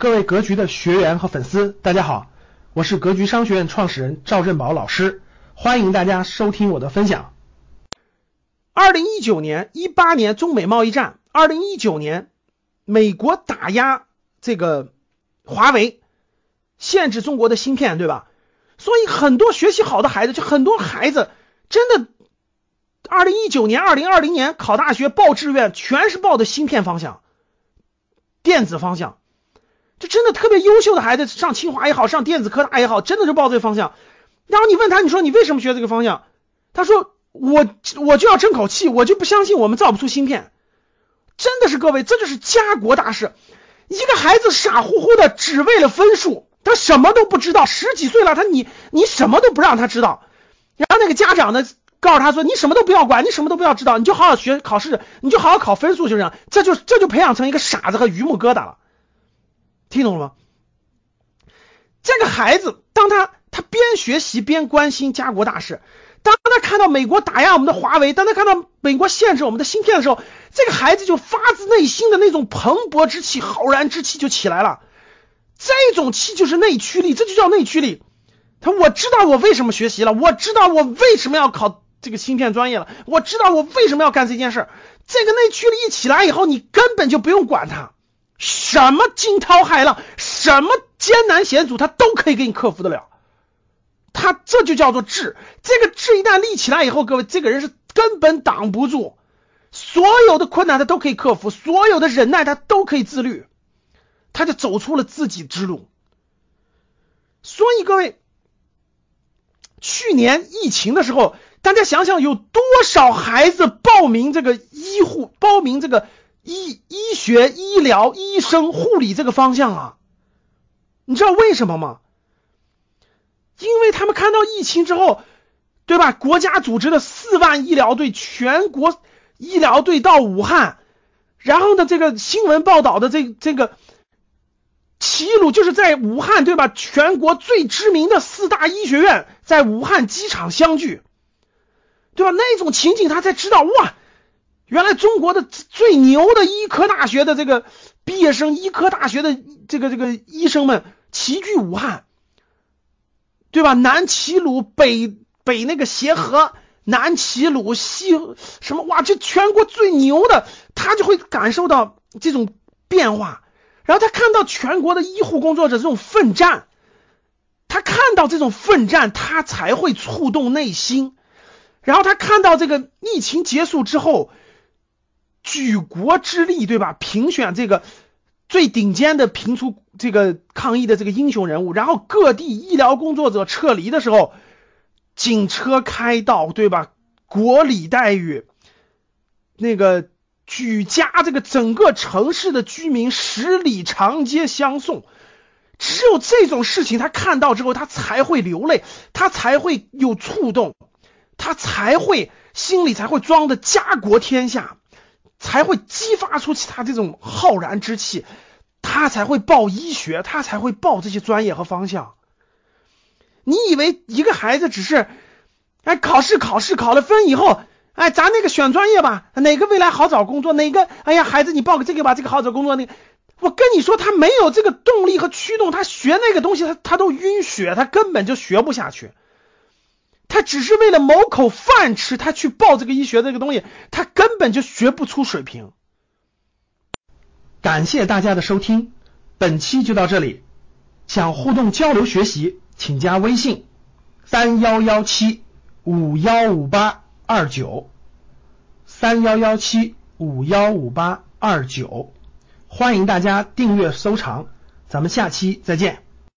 各位格局的学员和粉丝，大家好，我是格局商学院创始人赵振宝老师，欢迎大家收听我的分享。二零一九年、一八年中美贸易战，二零一九年美国打压这个华为，限制中国的芯片，对吧？所以很多学习好的孩子，就很多孩子真的，二零一九年、二零二零年考大学报志愿，全是报的芯片方向、电子方向。这真的特别优秀的孩子，上清华也好，上电子科大也好，真的就报这个方向。然后你问他，你说你为什么学这个方向？他说我我就要争口气，我就不相信我们造不出芯片。真的是各位，这就是家国大事。一个孩子傻乎乎的，只为了分数，他什么都不知道。十几岁了，他你你什么都不让他知道。然后那个家长呢，告诉他说，你什么都不要管，你什么都不要知道，你就好好学考试，你就好好考分数，就这样。这就这就培养成一个傻子和榆木疙瘩了。听懂了吗？这个孩子，当他他边学习边关心家国大事，当他看到美国打压我们的华为，当他看到美国限制我们的芯片的时候，这个孩子就发自内心的那种蓬勃之气、浩然之气就起来了。这种气就是内驱力，这就叫内驱力。他我知道我为什么学习了，我知道我为什么要考这个芯片专业了，我知道我为什么要干这件事。这个内驱力一起来以后，你根本就不用管他。什么惊涛骇浪，什么艰难险阻，他都可以给你克服得了。他这就叫做智。这个智一旦立起来以后，各位，这个人是根本挡不住，所有的困难他都可以克服，所有的忍耐他都可以自律，他就走出了自己之路。所以各位，去年疫情的时候，大家想想有多少孩子报名这个医护，报名这个。医医学、医疗、医生、护理这个方向啊，你知道为什么吗？因为他们看到疫情之后，对吧？国家组织了四万医疗队，全国医疗队到武汉，然后呢，这个新闻报道的这这个齐鲁就是在武汉，对吧？全国最知名的四大医学院在武汉机场相聚，对吧？那种情景，他才知道哇。原来中国的最牛的医科大学的这个毕业生，医科大学的这个这个医生们齐聚武汉，对吧？南齐鲁，北北那个协和，南齐鲁，西什么哇？这全国最牛的，他就会感受到这种变化。然后他看到全国的医护工作者这种奋战，他看到这种奋战，他才会触动内心。然后他看到这个疫情结束之后。举国之力，对吧？评选这个最顶尖的评出这个抗疫的这个英雄人物，然后各地医疗工作者撤离的时候，警车开道，对吧？国礼待遇，那个举家这个整个城市的居民十里长街相送，只有这种事情他看到之后，他才会流泪，他才会有触动，他才会心里才会装的家国天下。才会激发出其他这种浩然之气，他才会报医学，他才会报这些专业和方向。你以为一个孩子只是哎考试考试考了分以后，哎咱那个选专业吧，哪个未来好找工作？哪个哎呀孩子你报个这个吧，这个好找工作。那个我跟你说，他没有这个动力和驱动，他学那个东西他他都晕血，他根本就学不下去。他只是为了谋口饭吃，他去报这个医学这个东西，他根本就学不出水平。感谢大家的收听，本期就到这里。想互动交流学习，请加微信三幺幺七五幺五八二九三幺幺七五幺五八二九，欢迎大家订阅收藏，咱们下期再见。